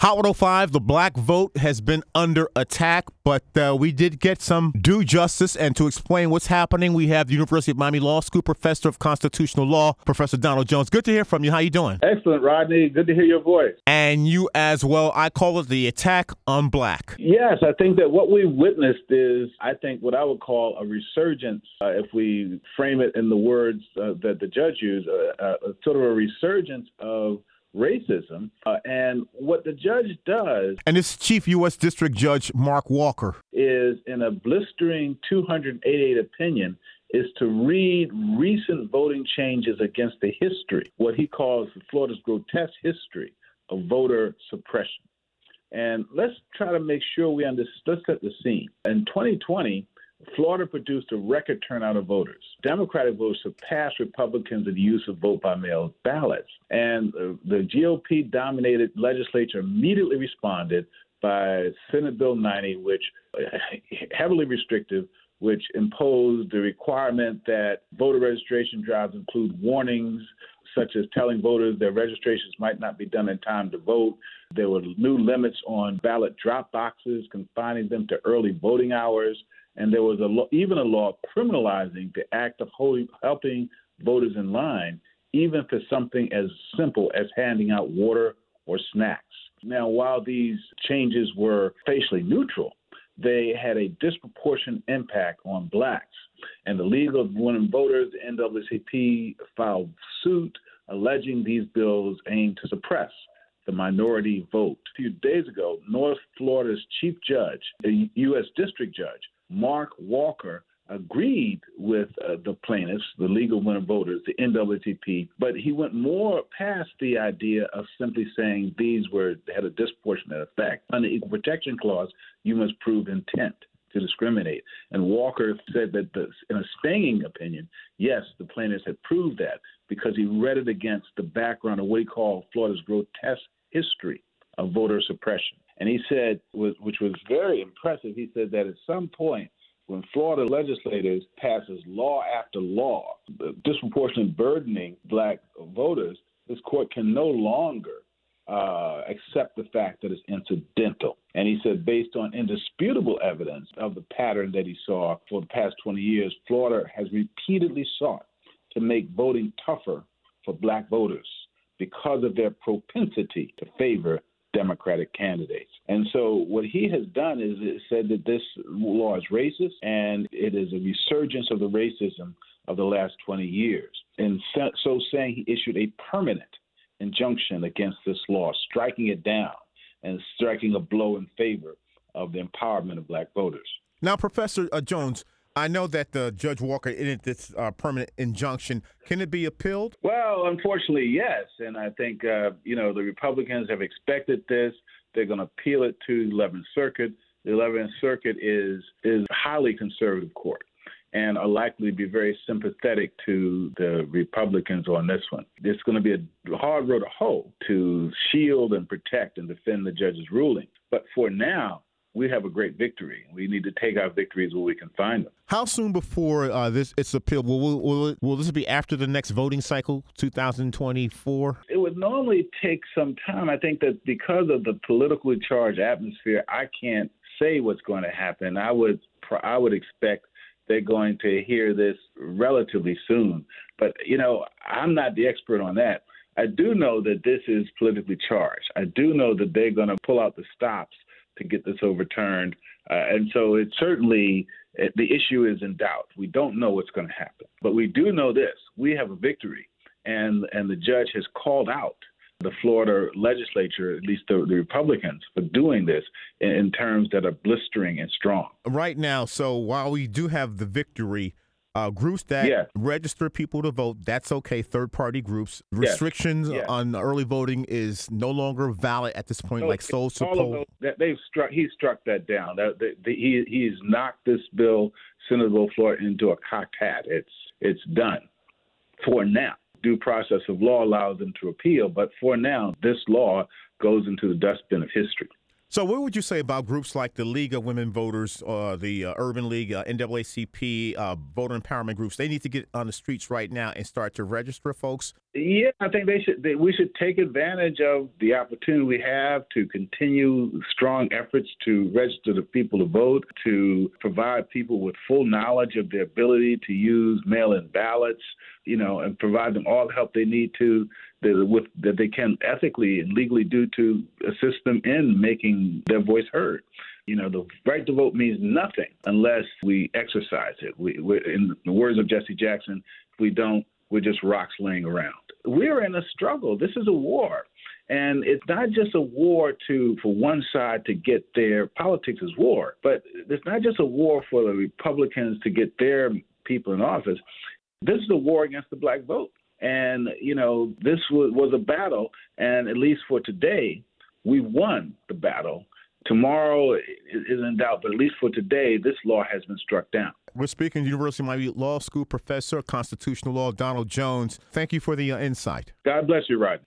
Hot 105, the black vote has been under attack, but uh, we did get some due justice. And to explain what's happening, we have the University of Miami Law School professor of constitutional law, Professor Donald Jones. Good to hear from you. How you doing? Excellent, Rodney. Good to hear your voice. And you as well. I call it the attack on black. Yes, I think that what we've witnessed is, I think, what I would call a resurgence, uh, if we frame it in the words uh, that the judge used, uh, uh, sort of a resurgence of racism. Uh, and what the judge does. And this Chief U.S. District Judge Mark Walker. Is in a blistering 288 opinion. Is to read recent voting changes against the history, what he calls Florida's grotesque history of voter suppression. And let's try to make sure we understand. Let's set the scene. In 2020, Florida produced a record turnout of voters. Democratic voters surpassed Republicans in the use of vote by mail ballots. And uh, the GOP dominated legislature immediately responded by Senate Bill 90, which uh, heavily restrictive, which imposed the requirement that voter registration drives include warnings such as telling voters their registrations might not be done in time to vote. There were new limits on ballot drop boxes, confining them to early voting hours and there was a law, even a law criminalizing the act of holding, helping voters in line, even for something as simple as handing out water or snacks. Now, while these changes were facially neutral, they had a disproportionate impact on blacks. And the League of Women Voters, the NAACP, filed suit alleging these bills aim to suppress the minority vote. A few days ago, North Florida's chief judge, a U.S. district judge, Mark Walker agreed with uh, the plaintiffs, the League of Women Voters, the NAACP, but he went more past the idea of simply saying these were had a disproportionate effect. Under Equal Protection Clause, you must prove intent to discriminate. And Walker said that the, in a stinging opinion, yes, the plaintiffs had proved that because he read it against the background of what he called Florida's grotesque history of voter suppression. And he said, which was very impressive, he said that at some point, when Florida legislators passes law after law, disproportionately burdening black voters, this court can no longer uh, accept the fact that it's incidental. And he said, based on indisputable evidence of the pattern that he saw for the past 20 years, Florida has repeatedly sought to make voting tougher for black voters because of their propensity to favor Democratic candidates. And so what he has done is said that this law is racist and it is a resurgence of the racism of the last 20 years. And so saying he issued a permanent injunction against this law, striking it down and striking a blow in favor of the empowerment of black voters. Now, Professor uh, Jones, I know that the Judge Walker in this uh, permanent injunction. Can it be appealed? Well, unfortunately, yes. And I think uh, you know the Republicans have expected this. They're going to appeal it to the 11th Circuit. The 11th Circuit is is a highly conservative court and are likely to be very sympathetic to the Republicans on this one. It's going to be a hard road to hoe to shield and protect and defend the judge's ruling. But for now, we have a great victory. We need to take our victories where we can find them. How soon before uh, this it's appealed? Will, will, will, will, this be after the next voting cycle, 2024? It would normally take some time. I think that because of the politically charged atmosphere, I can't say what's going to happen. I would I would expect they're going to hear this relatively soon. But you know, I'm not the expert on that. I do know that this is politically charged. I do know that they're going to pull out the stops to get this overturned. Uh, and so it certainly it, the issue is in doubt. We don't know what's going to happen, but we do know this: we have a victory, and and the judge has called out the Florida legislature, at least the, the Republicans, for doing this in, in terms that are blistering and strong. Right now, so while we do have the victory uh, groups that yeah. register people to vote, that's okay. Third party groups. Restrictions yeah. on early voting is no longer valid at this point, no, like Soul Support. They've struck, he struck that down. That, the, the, he, he's knocked this bill, Senate Bill Floyd, into a cocked hat. It's, it's done for now. Due process of law allows them to appeal, but for now, this law goes into the dustbin of history. So, what would you say about groups like the League of Women Voters, uh, the uh, Urban League, uh, NAACP, uh, voter empowerment groups? They need to get on the streets right now and start to register folks. Yeah, I think they should. They, we should take advantage of the opportunity we have to continue strong efforts to register the people to vote, to provide people with full knowledge of their ability to use mail-in ballots, you know, and provide them all the help they need to that, with, that they can ethically and legally do to assist them in making their voice heard. You know, the right to vote means nothing unless we exercise it. We, in the words of Jesse Jackson, if we don't, we're just rocks laying around. We're in a struggle. This is a war. And it's not just a war to for one side to get their politics is war, but it's not just a war for the Republicans to get their people in office. This is a war against the black vote. And, you know, this was, was a battle. And at least for today, we won the battle. Tomorrow is in doubt, but at least for today, this law has been struck down. We're speaking to University of Miami Law School professor, constitutional law, Donald Jones. Thank you for the uh, insight. God bless you, Rod.